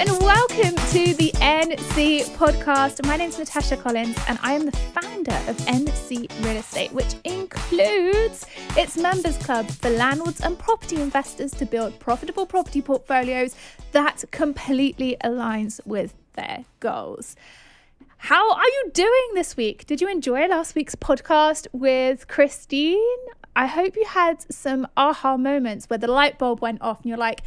and welcome to the NC podcast. My name is Natasha Collins, and I am the founder of NC Real Estate, which includes its members club for landlords and property investors to build profitable property portfolios that completely aligns with their goals. How are you doing this week? Did you enjoy last week's podcast with Christine? I hope you had some aha moments where the light bulb went off and you're like,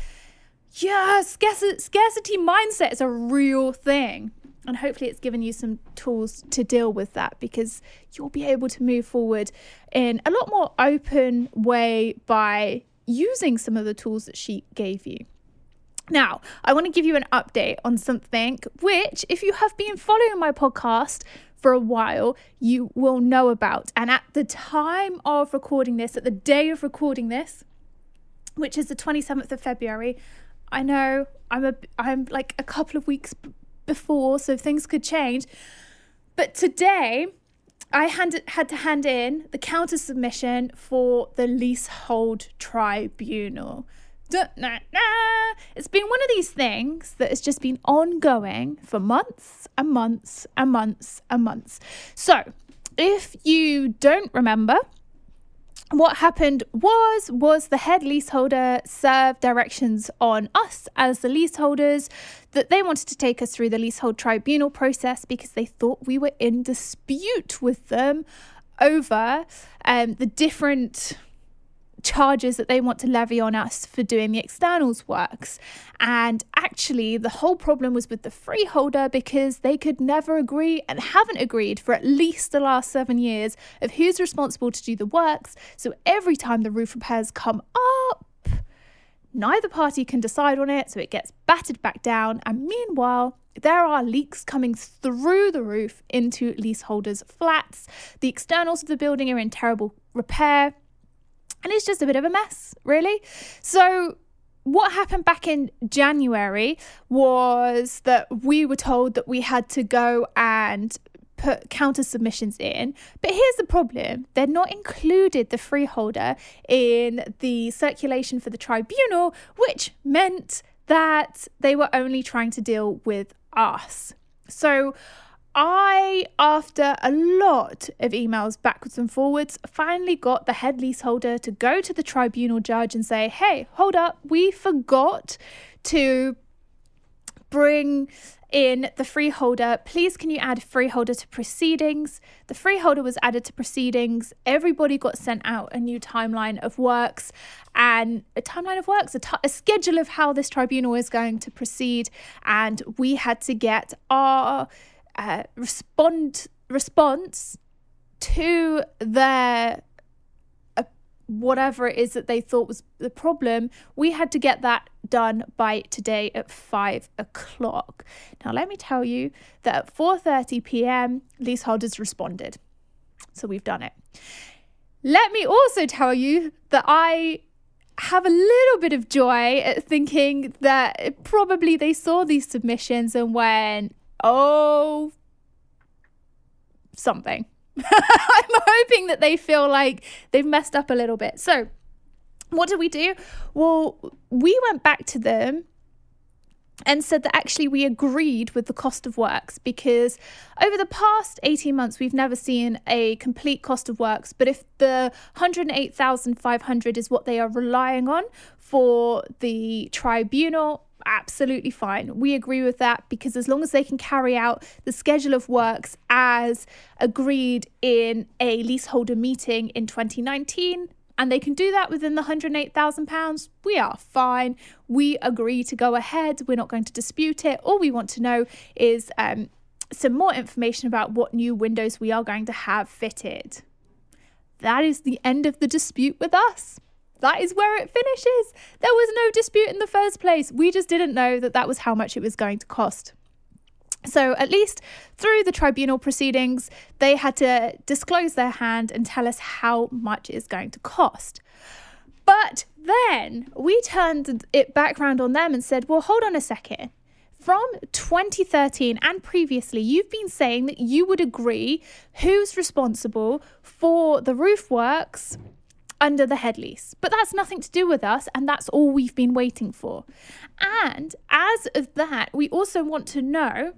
yeah, scarcity mindset is a real thing. And hopefully, it's given you some tools to deal with that because you'll be able to move forward in a lot more open way by using some of the tools that she gave you. Now, I want to give you an update on something which, if you have been following my podcast for a while, you will know about. And at the time of recording this, at the day of recording this, which is the 27th of February, I know I'm a I'm like a couple of weeks b- before, so things could change. But today, I had had to hand in the counter submission for the leasehold tribunal. It's been one of these things that has just been ongoing for months and months and months and months. So, if you don't remember, what happened was was the head leaseholder served directions on us as the leaseholders that they wanted to take us through the leasehold tribunal process because they thought we were in dispute with them over um, the different charges that they want to levy on us for doing the externals works. And actually, the whole problem was with the freeholder because they could never agree and haven't agreed for at least the last seven years of who's responsible to do the works. So every time the roof repairs come up, neither party can decide on it, so it gets battered back down. And meanwhile, there are leaks coming through the roof into leaseholders' flats. The externals of the building are in terrible repair. And it's just a bit of a mess, really. So, what happened back in January was that we were told that we had to go and put counter submissions in. But here's the problem they're not included the freeholder in the circulation for the tribunal, which meant that they were only trying to deal with us. So I, after a lot of emails backwards and forwards, finally got the head leaseholder to go to the tribunal judge and say, hey, hold up, we forgot to bring in the freeholder. Please, can you add freeholder to proceedings? The freeholder was added to proceedings. Everybody got sent out a new timeline of works and a timeline of works, a, t- a schedule of how this tribunal is going to proceed. And we had to get our uh, respond response to their uh, whatever it is that they thought was the problem we had to get that done by today at five o'clock. Now let me tell you that at 4.30 p.m leaseholders responded. So we've done it. Let me also tell you that i have a little bit of joy at thinking that probably they saw these submissions and went oh, something. I'm hoping that they feel like they've messed up a little bit. So, what did we do? Well, we went back to them and said that actually we agreed with the cost of works because over the past 18 months we've never seen a complete cost of works but if the 108,500 is what they are relying on for the tribunal absolutely fine. We agree with that because as long as they can carry out the schedule of works as agreed in a leaseholder meeting in 2019, and they can do that within the £108,000, we are fine. We agree to go ahead. We're not going to dispute it. All we want to know is um, some more information about what new windows we are going to have fitted. That is the end of the dispute with us. That is where it finishes. There was no dispute in the first place. We just didn't know that that was how much it was going to cost. So, at least through the tribunal proceedings, they had to disclose their hand and tell us how much it's going to cost. But then we turned it back round on them and said, well, hold on a second. From 2013 and previously, you've been saying that you would agree who's responsible for the roof works under the head lease. But that's nothing to do with us, and that's all we've been waiting for. And as of that, we also want to know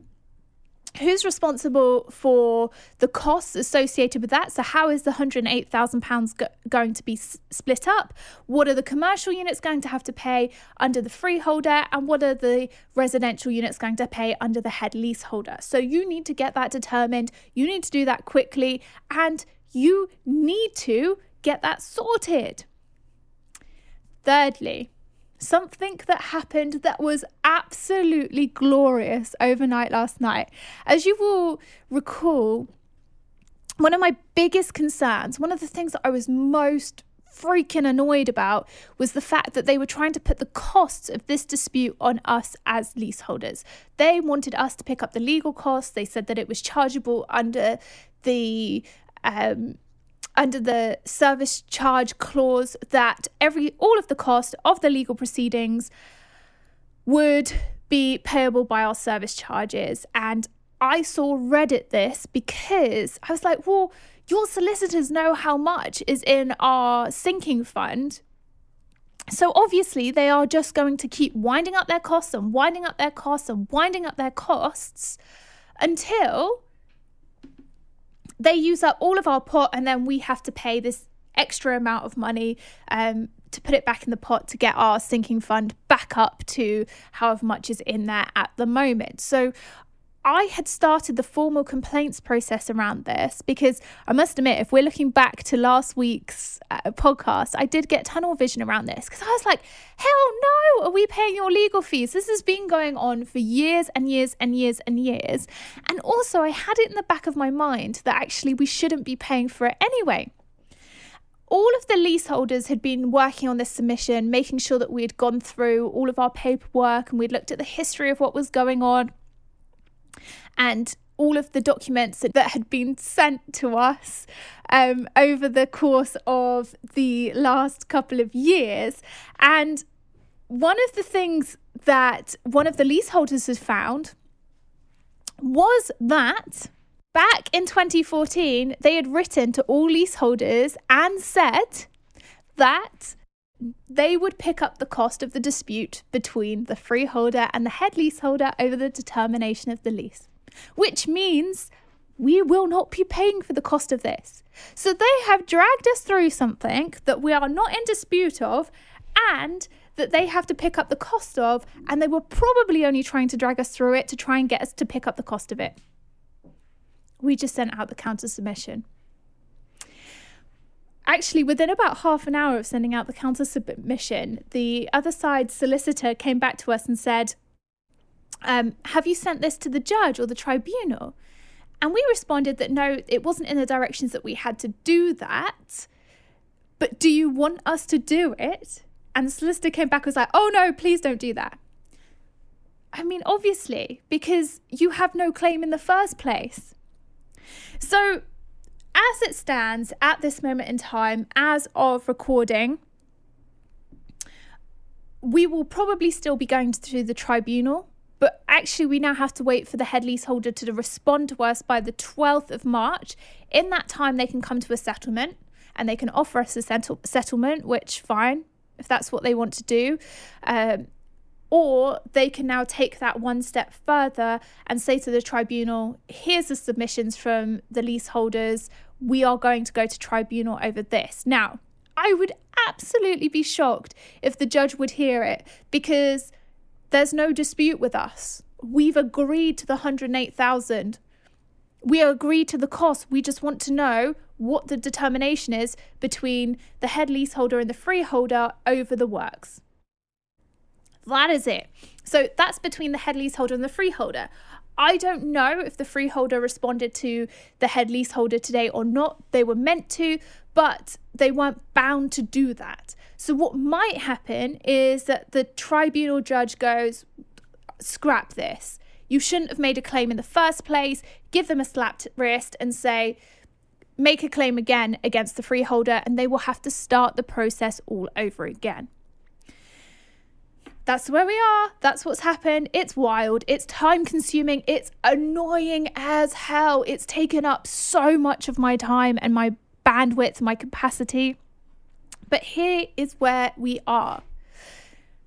who's responsible for the costs associated with that. So how is the 108000 pounds go- going to be s- split up? What are the commercial units going to have to pay under the freeholder? And what are the residential units going to pay under the head leaseholder? So you need to get that determined. You need to do that quickly. And you need to get that sorted thirdly something that happened that was absolutely glorious overnight last night. As you will recall, one of my biggest concerns, one of the things that I was most freaking annoyed about was the fact that they were trying to put the costs of this dispute on us as leaseholders. They wanted us to pick up the legal costs. They said that it was chargeable under the um, under the service charge clause that every all of the cost of the legal proceedings would be payable by our service charges and I saw Reddit this because I was like, well, your solicitors know how much is in our sinking fund. So obviously, they are just going to keep winding up their costs and winding up their costs and winding up their costs until they use up all of our pot and then we have to pay this extra amount of money um, to put it back in the pot to get our sinking fund back up to however much is in there at the moment. So I had started the formal complaints process around this because I must admit, if we're looking back to last week's uh, podcast, I did get tunnel vision around this because I was like, hell no, are we paying your legal fees? This has been going on for years and years and years and years. And also, I had it in the back of my mind that actually we shouldn't be paying for it anyway all of the leaseholders had been working on this submission, making sure that we had gone through all of our paperwork and we'd looked at the history of what was going on and all of the documents that had been sent to us um, over the course of the last couple of years. And one of the things that one of the leaseholders had found was that back in 2014, they had written to all leaseholders and said that they would pick up the cost of the dispute between the freeholder and the head leaseholder over the determination of the lease which means we will not be paying for the cost of this. So they have dragged us through something that we are not in dispute of and that they have to pick up the cost of, and they were probably only trying to drag us through it to try and get us to pick up the cost of it. We just sent out the counter submission. Actually, within about half an hour of sending out the counter submission, the other side solicitor came back to us and said, um, Have you sent this to the judge or the tribunal? And we responded that no, it wasn't in the directions that we had to do that. But do you want us to do it? And the solicitor came back and was like, oh no, please don't do that. I mean, obviously, because you have no claim in the first place. So, as it stands at this moment in time, as of recording, we will probably still be going to the tribunal but actually, we now have to wait for the head leaseholder to respond to us by the 12th of March. In that time, they can come to a settlement and they can offer us a settle- settlement, which, fine, if that's what they want to do. Um, or they can now take that one step further and say to the tribunal, here's the submissions from the leaseholders. We are going to go to tribunal over this. Now, I would absolutely be shocked if the judge would hear it because there's no dispute with us. We've agreed to the 108,000. We agreed to the cost. We just want to know what the determination is between the head leaseholder and the freeholder over the works. That is it. So that's between the head leaseholder and the freeholder. I don't know if the freeholder responded to the head leaseholder today or not. They were meant to, but they weren't bound to do that. So, what might happen is that the tribunal judge goes, scrap this. You shouldn't have made a claim in the first place, give them a slapped wrist and say, make a claim again against the freeholder, and they will have to start the process all over again. That's where we are. That's what's happened. It's wild. It's time consuming. It's annoying as hell. It's taken up so much of my time and my bandwidth, my capacity. But here is where we are.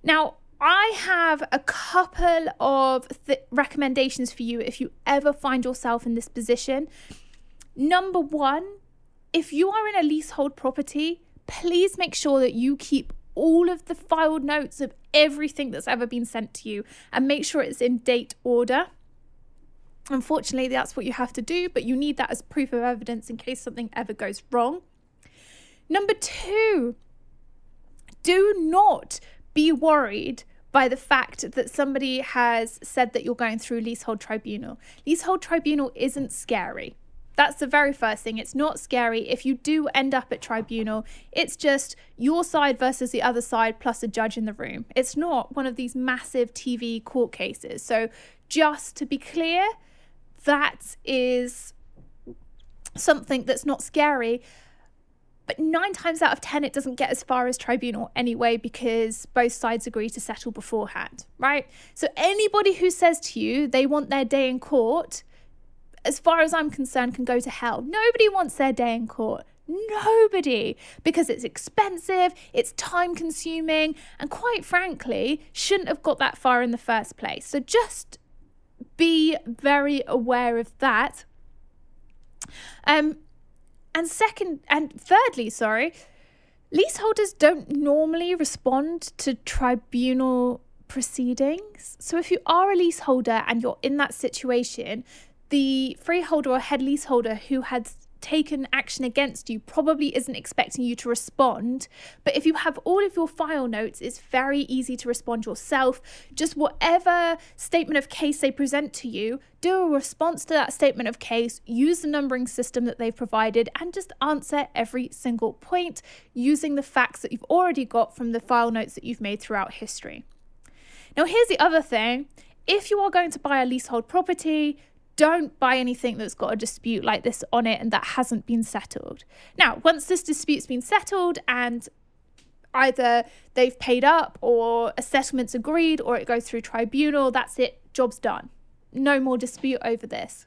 Now, I have a couple of th- recommendations for you if you ever find yourself in this position. Number one, if you are in a leasehold property, please make sure that you keep all of the filed notes of everything that's ever been sent to you and make sure it's in date order. Unfortunately, that's what you have to do, but you need that as proof of evidence in case something ever goes wrong. Number two, do not be worried by the fact that somebody has said that you're going through leasehold tribunal. Leasehold tribunal isn't scary. That's the very first thing. It's not scary. If you do end up at tribunal, it's just your side versus the other side plus a judge in the room. It's not one of these massive TV court cases. So, just to be clear, that is something that's not scary. But nine times out of 10, it doesn't get as far as tribunal anyway because both sides agree to settle beforehand, right? So, anybody who says to you they want their day in court as far as I'm concerned, can go to hell. Nobody wants their day in court. Nobody, because it's expensive, it's time consuming, and quite frankly, shouldn't have got that far in the first place. So just be very aware of that. Um, and second, and thirdly, sorry, leaseholders don't normally respond to tribunal proceedings. So if you are a leaseholder and you're in that situation, the freeholder or head leaseholder who had taken action against you probably isn't expecting you to respond. But if you have all of your file notes, it's very easy to respond yourself. Just whatever statement of case they present to you, do a response to that statement of case, use the numbering system that they've provided, and just answer every single point using the facts that you've already got from the file notes that you've made throughout history. Now, here's the other thing. If you are going to buy a leasehold property, don't buy anything that's got a dispute like this on it and that hasn't been settled. Now, once this dispute's been settled and either they've paid up or a settlement's agreed or it goes through tribunal, that's it, job's done. No more dispute over this.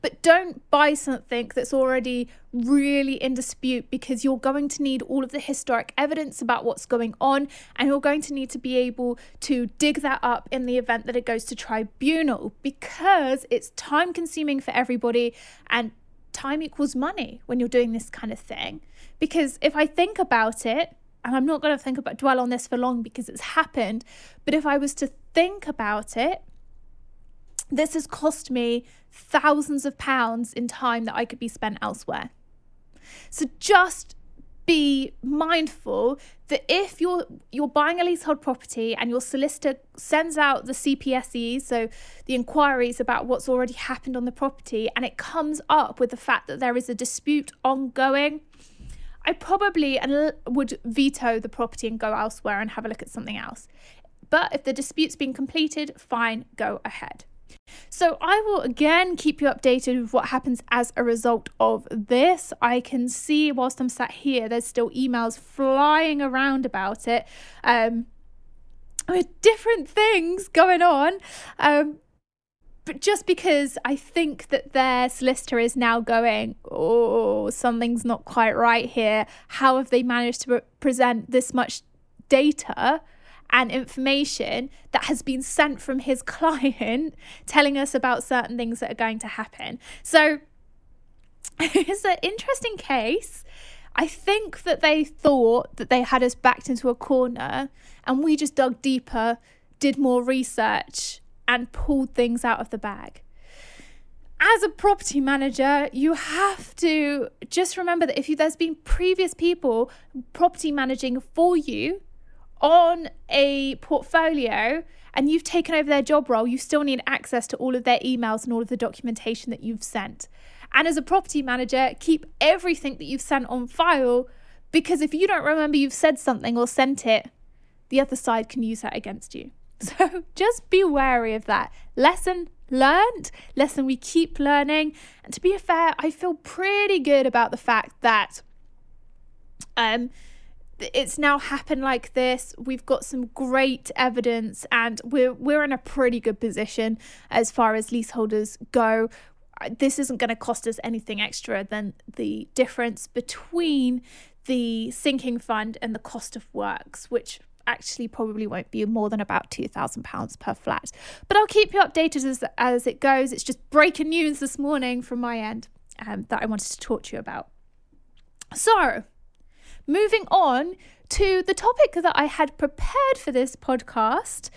But don't buy something that's already really in dispute because you're going to need all of the historic evidence about what's going on and you're going to need to be able to dig that up in the event that it goes to tribunal because it's time consuming for everybody and time equals money when you're doing this kind of thing. Because if I think about it, and I'm not going to think about dwell on this for long because it's happened, but if I was to think about it, this has cost me thousands of pounds in time that I could be spent elsewhere. So just be mindful that if you're you're buying a leasehold property and your solicitor sends out the CPSEs, so the inquiries about what's already happened on the property, and it comes up with the fact that there is a dispute ongoing, I probably would veto the property and go elsewhere and have a look at something else. But if the dispute's been completed, fine, go ahead. So I will again keep you updated with what happens as a result of this. I can see whilst I'm sat here, there's still emails flying around about it. Um, with different things going on. Um, but just because I think that their solicitor is now going, oh, something's not quite right here. How have they managed to present this much data and information that has been sent from his client telling us about certain things that are going to happen. So it's an interesting case. I think that they thought that they had us backed into a corner and we just dug deeper, did more research, and pulled things out of the bag. As a property manager, you have to just remember that if you, there's been previous people property managing for you, on a portfolio and you've taken over their job role, you still need access to all of their emails and all of the documentation that you've sent. And as a property manager, keep everything that you've sent on file because if you don't remember you've said something or sent it, the other side can use that against you. So just be wary of that. Lesson learned, lesson we keep learning. And to be fair, I feel pretty good about the fact that um it's now happened like this. We've got some great evidence, and we're we're in a pretty good position as far as leaseholders go. This isn't going to cost us anything extra than the difference between the sinking fund and the cost of works, which actually probably won't be more than about £2,000 per flat. But I'll keep you updated as, as it goes. It's just breaking news this morning from my end um, that I wanted to talk to you about. So, moving on to the topic that I had prepared for this podcast,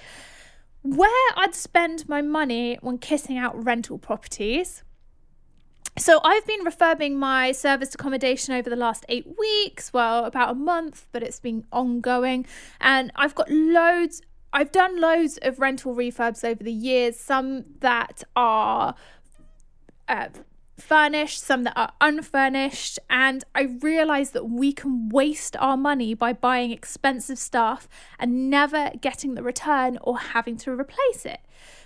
where I'd spend my money when kissing out rental properties. So I've been refurbing my serviced accommodation over the last eight weeks, well, about a month, but it's been ongoing. And I've got loads, I've done loads of rental refurbs over the years, some that are uh, furnished, some that are unfurnished. And I realized that we can waste our money by buying expensive stuff and never getting the return or having to replace it.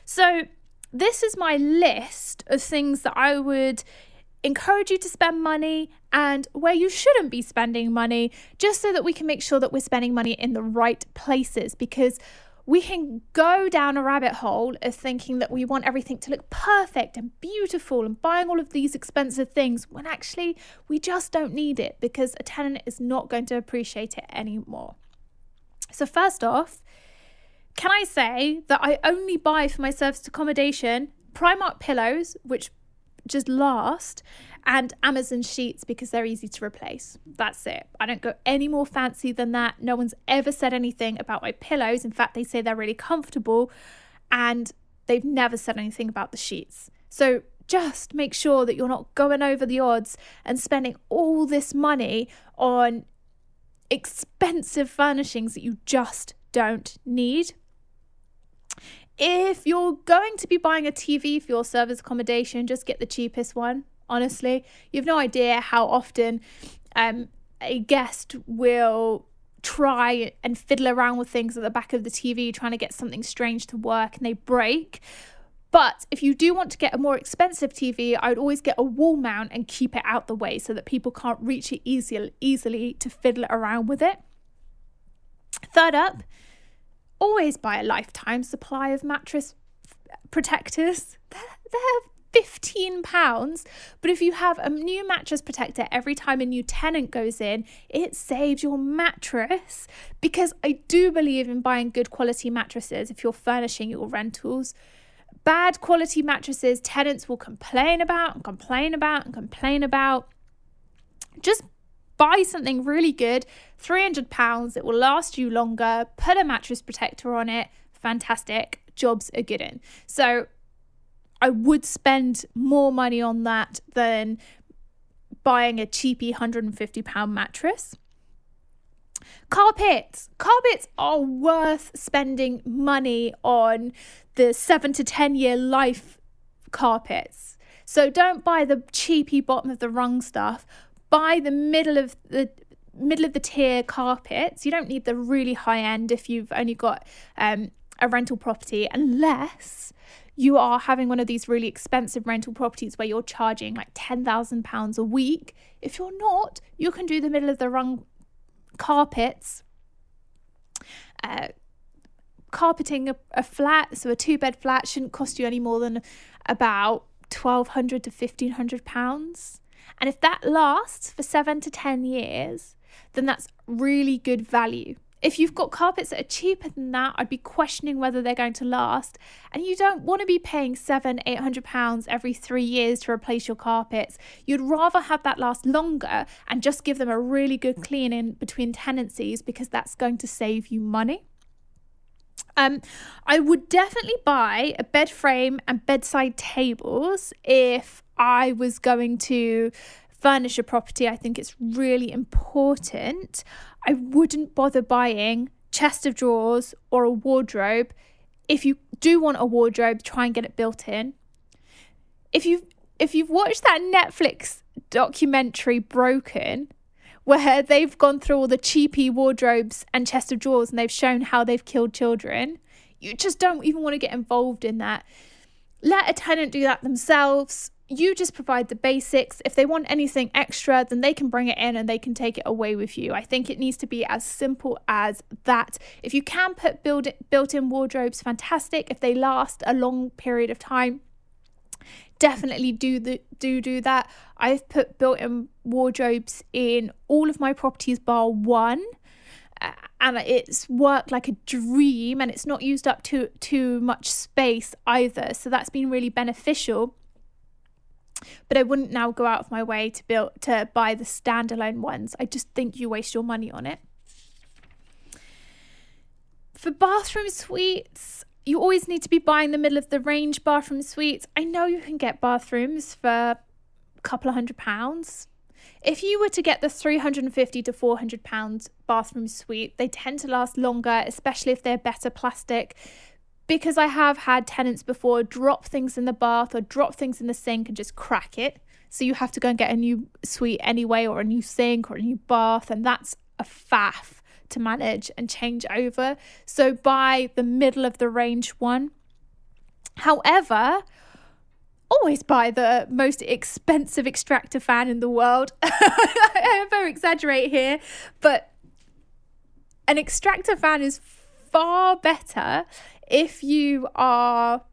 So this is my list of things that I would encourage you to spend money and where you shouldn't be spending money, just so that we can make sure that we're spending money in the right places because we can go down a rabbit hole of thinking that we want everything to look perfect and beautiful and buying all of these expensive things when actually we just don't need it because a tenant is not going to appreciate it anymore. So, first off, can I say that I only buy for my serviced accommodation Primark pillows, which just last, and Amazon sheets because they're easy to replace. That's it. I don't go any more fancy than that. No one's ever said anything about my pillows. In fact, they say they're really comfortable and they've never said anything about the sheets. So just make sure that you're not going over the odds and spending all this money on expensive furnishings that you just don't need. If you're going to be buying a TV for your service accommodation, just get the cheapest one. Honestly, you have no idea how often um, a guest will try and fiddle around with things at the back of the TV, trying to get something strange to work and they break. But if you do want to get a more expensive TV, I would always get a wall mount and keep it out the way so that people can't reach it easy, easily to fiddle around with it. Third up, always buy a lifetime supply of mattress protectors. They're, they're 15 pounds but if you have a new mattress protector every time a new tenant goes in it saves your mattress. Because i do believe in buying good quality mattresses. If you're furnishing your rentals bad quality mattresses tenants will complain about and complain about and complain about. Just buy something really good, £300, it will last you longer, put a mattress protector on it, fantastic, jobs are good in. So I would spend more money on that than buying a cheapy £150 mattress. Carpets. Carpets are worth spending money on the seven to 10 year life carpets. So don't buy the cheapy bottom of the rung stuff buy the middle of the middle of the tier carpets. You don't need the really high end if you've only got um, a rental property, unless you are having one of these really expensive rental properties where you're charging like £10,000 a week. If you're not, you can do the middle of the rung carpets. Uh, carpeting a, a flat, so a two bed flat, shouldn't cost you any more than about 1200 to 1500 pounds and if that lasts for seven to 10 years, then that's really good value. If you've got carpets that are cheaper than that, I'd be questioning whether they're going to last. And you don't want to be paying seven, eight hundred pounds every three years to replace your carpets. You'd rather have that last longer and just give them a really good cleaning between tenancies because that's going to save you money. Um, I would definitely buy a bed frame and bedside tables if I was going to furnish a property. I think it's really important. I wouldn't bother buying chest of drawers or a wardrobe. If you do want a wardrobe, try and get it built in. If you if you've watched that Netflix documentary Broken, where they've gone through all the cheapy wardrobes and chest of drawers and they've shown how they've killed children. You just don't even want to get involved in that. Let a tenant do that themselves. You just provide the basics. If they want anything extra, then they can bring it in and they can take it away with you. I think it needs to be as simple as that. If you can put built in wardrobes, fantastic. If they last a long period of time, definitely do the do do that. I've put built-in wardrobes in all of my properties bar one uh, and it's worked like a dream and it's not used up too too much space either so that's been really beneficial but I wouldn't now go out of my way to build to buy the standalone ones. I just think you waste your money on it. For bathroom suites, you always need to be buying the middle of the range bathroom suites. I know you can get bathrooms for a couple of hundred pounds. If you were to get the 350 to 400 pounds bathroom suite, they tend to last longer, especially if they're better plastic. Because I have had tenants before drop things in the bath or drop things in the sink and just crack it. So you have to go and get a new suite anyway, or a new sink or a new bath, and that's a faff to manage and change over. So buy the middle of the range one. However, always buy the most expensive extractor fan in the world. I very exaggerate here, but an extractor fan is far better if you are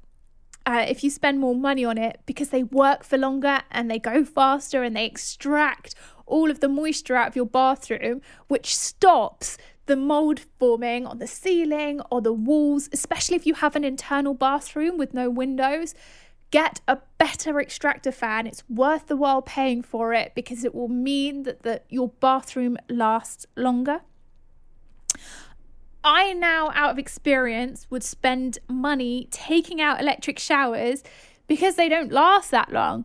uh, if you spend more money on it because they work for longer and they go faster and they extract all of the moisture out of your bathroom, which stops the mold forming on the ceiling or the walls, especially if you have an internal bathroom with no windows. Get a better extractor fan. It's worth the while paying for it because it will mean that the, your bathroom lasts longer. I now, out of experience, would spend money taking out electric showers because they don't last that long.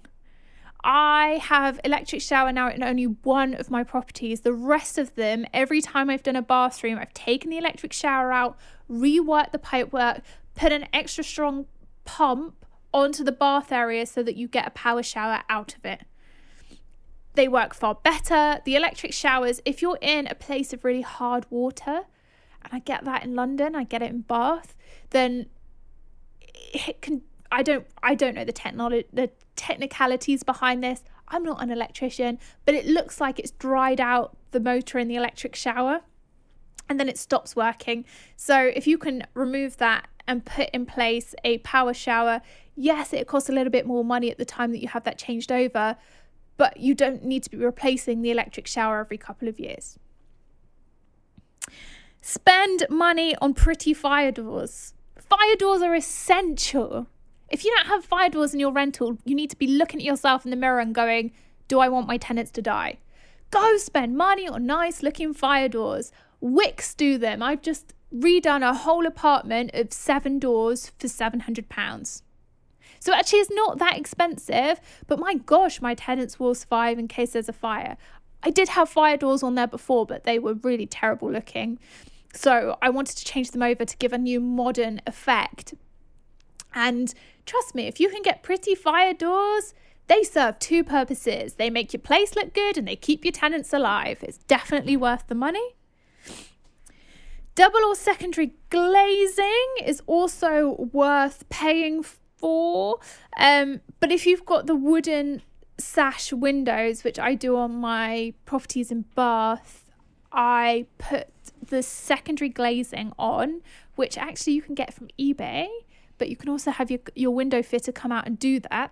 I have electric shower now in only one of my properties. The rest of them, every time I've done a bathroom, I've taken the electric shower out, reworked the pipework, put an extra strong pump onto the bath area so that you get a power shower out of it. They work far better. The electric showers, if you're in a place of really hard water, and I get that in London, I get it in Bath, then it can I don't I don't know the technology the technicalities behind this. I'm not an electrician, but it looks like it's dried out the motor in the electric shower and then it stops working. So if you can remove that and put in place a power shower, yes, it costs a little bit more money at the time that you have that changed over, but you don't need to be replacing the electric shower every couple of years. Spend money on pretty fire doors. Fire doors are essential. If you don't have fire doors in your rental, you need to be looking at yourself in the mirror and going, Do I want my tenants to die? Go spend money on nice looking fire doors. Wickes do them. I've just redone a whole apartment of seven doors for £700. So actually, it's not that expensive, but my gosh, my tenants will survive in case there's a fire. I did have fire doors on there before, but they were really terrible looking. So I wanted to change them over to give a new modern effect. And trust me, if you can get pretty fire doors, they serve two purposes. They make your place look good and they keep your tenants alive. It's definitely worth the money. Double or secondary glazing is also worth paying for. Um, but if you've got the wooden sash windows, which I do on my properties in Bath, I put the secondary glazing on, which actually you can get from eBay, but you can also have your, your window fitter come out and do that.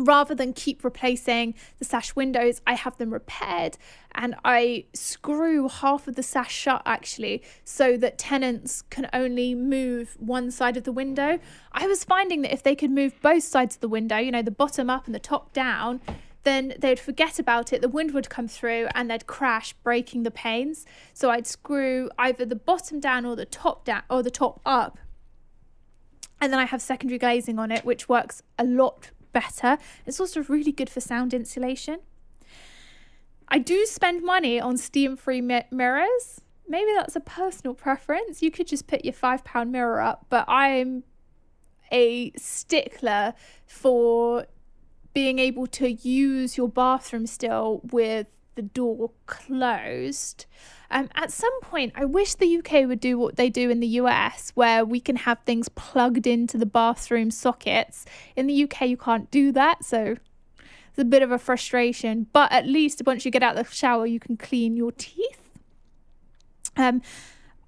Rather than keep replacing the sash windows, I have them repaired and I screw half of the sash shut actually so that tenants can only move one side of the window. I was finding that if they could move both sides of the window, you know, the bottom up and the top down, then they'd forget about it, the wind would come through and they'd crash, breaking the panes. So I'd screw either the bottom down or the top down or the top up. And then I have secondary glazing on it, which works a lot better. It's also really good for sound insulation. I do spend money on steam free mi- mirrors. Maybe that's a personal preference. You could just put your £5 mirror up, but I'm a stickler for being able to use your bathroom still with the door closed. Um, at some point, I wish the UK would do what they do in the US, where we can have things plugged into the bathroom sockets. In the UK, you can't do that, so it's a bit of a frustration. But at least once you get out of the shower, you can clean your teeth. Um,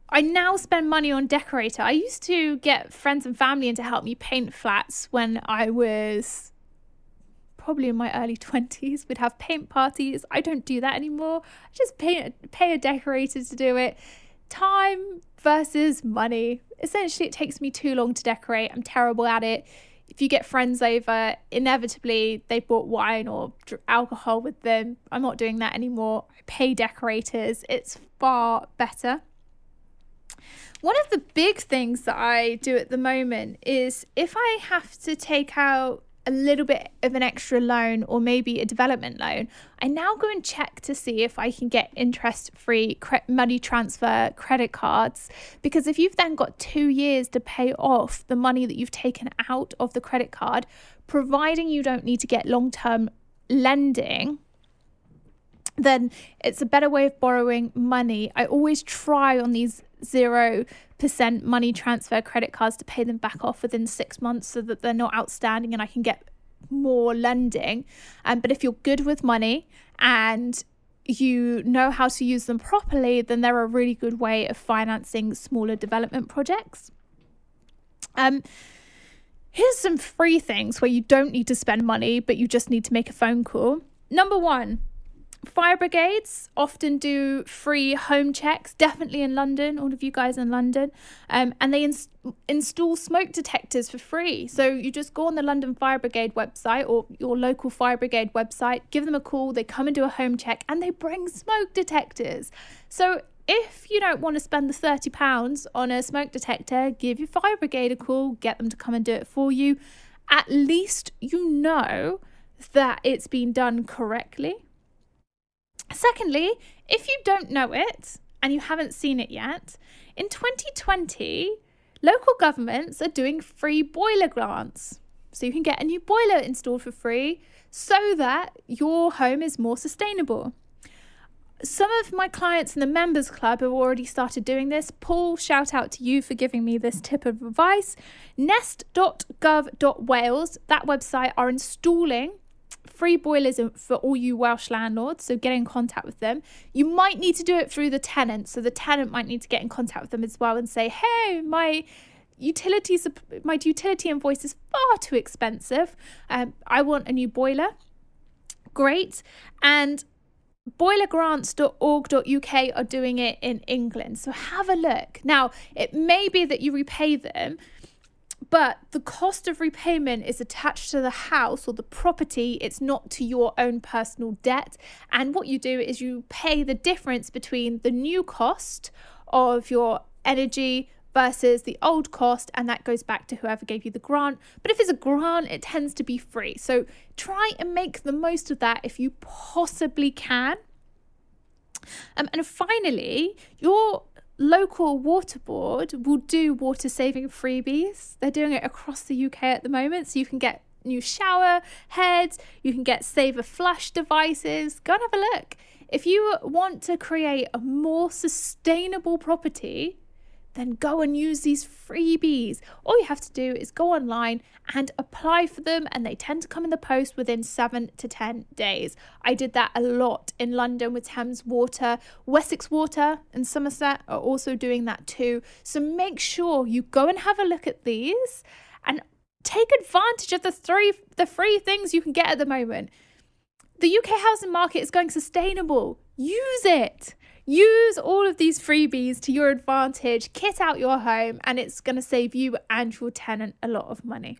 I now spend money on decorator. I used to get friends and family in to help me paint flats when I was probably in my early 20s. We'd have paint parties. I don't do that anymore. I just pay, pay a decorator to do it. Time versus money. Essentially, it takes me too long to decorate. I'm terrible at it. If you get friends over, inevitably they brought wine or alcohol with them. I'm not doing that anymore. I pay decorators. It's far better. One of the big things that I do at the moment is if I have to take out a little bit of an extra loan or maybe a development loan, I now go and check to see if I can get interest free cre- money transfer credit cards. Because if you've then got two years to pay off the money that you've taken out of the credit card, providing you don't need to get long term lending, then it's a better way of borrowing money. I always try on these 0% money transfer credit cards to pay them back off within six months so that they're not outstanding and I can get more lending. Um, but if you're good with money and you know how to use them properly, then they're a really good way of financing smaller development projects. Um, here's some free things where you don't need to spend money, but you just need to make a phone call. Number one, Fire brigades often do free home checks, definitely in London, all of you guys in London, um, and they ins- install smoke detectors for free. So you just go on the London Fire Brigade website or your local fire brigade website, give them a call, they come and do a home check, and they bring smoke detectors. So if you don't want to spend the £30 on a smoke detector, give your fire brigade a call, get them to come and do it for you. At least you know that it's been done correctly Secondly, if you don't know it and you haven't seen it yet, in 2020, local governments are doing free boiler grants. So you can get a new boiler installed for free so that your home is more sustainable. Some of my clients in the members club have already started doing this. Paul, shout out to you for giving me this tip of advice. Nest.gov.wales, that website, are installing free boilers for all you Welsh landlords, so get in contact with them. You might need to do it through the tenant, so the tenant might need to get in contact with them as well and say, "Hey, my utilities, my utility invoice is far too expensive. Um, I want a new boiler." Great, and boilergrants.org.uk are doing it in England. So have a look. Now, it may be that you repay them but the cost of repayment is attached to the house or the property, it's not to your own personal debt. And what you do is you pay the difference between the new cost of your energy versus the old cost, and that goes back to whoever gave you the grant. But if it's a grant, it tends to be free. So try and make the most of that if you possibly can. Um, and finally, your local water board will do water saving freebies. They're doing it across the UK at the moment, so you can get new shower heads, you can get saver flush devices. Go and have a look. If you want to create a more sustainable property, then go and use these freebies. All you have to do is go online and apply for them, and they tend to come in the post within seven to 10 days. I did that a lot in London with Thames Water. Wessex Water and Somerset are also doing that too. So make sure you go and have a look at these and take advantage of the three the free things you can get at the moment. The UK housing market is going sustainable. Use it. Use all of these freebies to your advantage, kit out your home, and it's going to save you and your tenant a lot of money.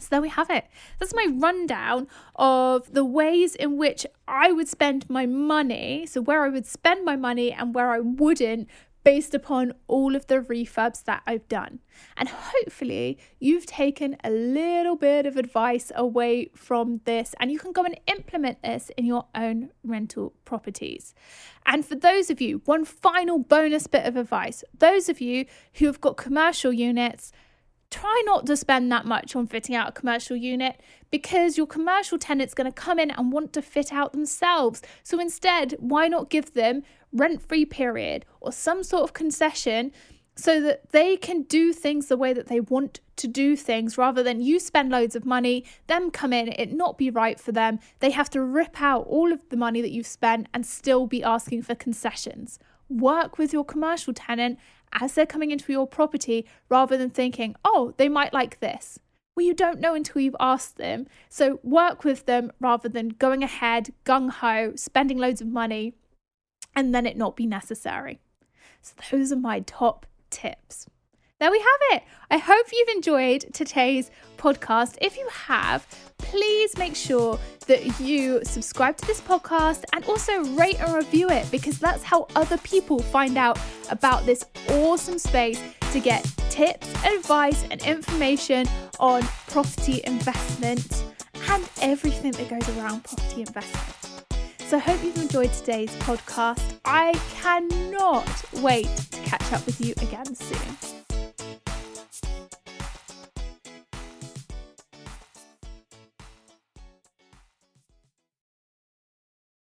So there we have it. That's my rundown of the ways in which I would spend my money. So, where I would spend my money and where I wouldn't based upon all of the refurbs that I've done. And hopefully, you've taken a little bit of advice away from this and you can go and implement this in your own rental properties. And for those of you, one final bonus bit of advice those of you who have got commercial units, try not to spend that much on fitting out a commercial unit because your commercial tenant's going to come in and want to fit out themselves. So instead, why not give them rent free period or some sort of concession so that they can do things the way that they want to do things rather than you spend loads of money, them come in, it not be right for them. They have to rip out all of the money that you've spent and still be asking for concessions. Work with your commercial tenant as they're coming into your property rather than thinking, oh, they might like this. Well, you don't know until you've asked them. So work with them rather than going ahead, gung ho, spending loads of money, and then it not be necessary. So, those are my top tips there we have it. I hope you've enjoyed today's podcast. If you have, please make sure that you subscribe to this podcast and also rate and review it because that's how other people find out about this awesome space to get tips, advice, and information on property investment and everything that goes around property investment. So I hope you've enjoyed today's podcast. I cannot wait to catch up with you again soon.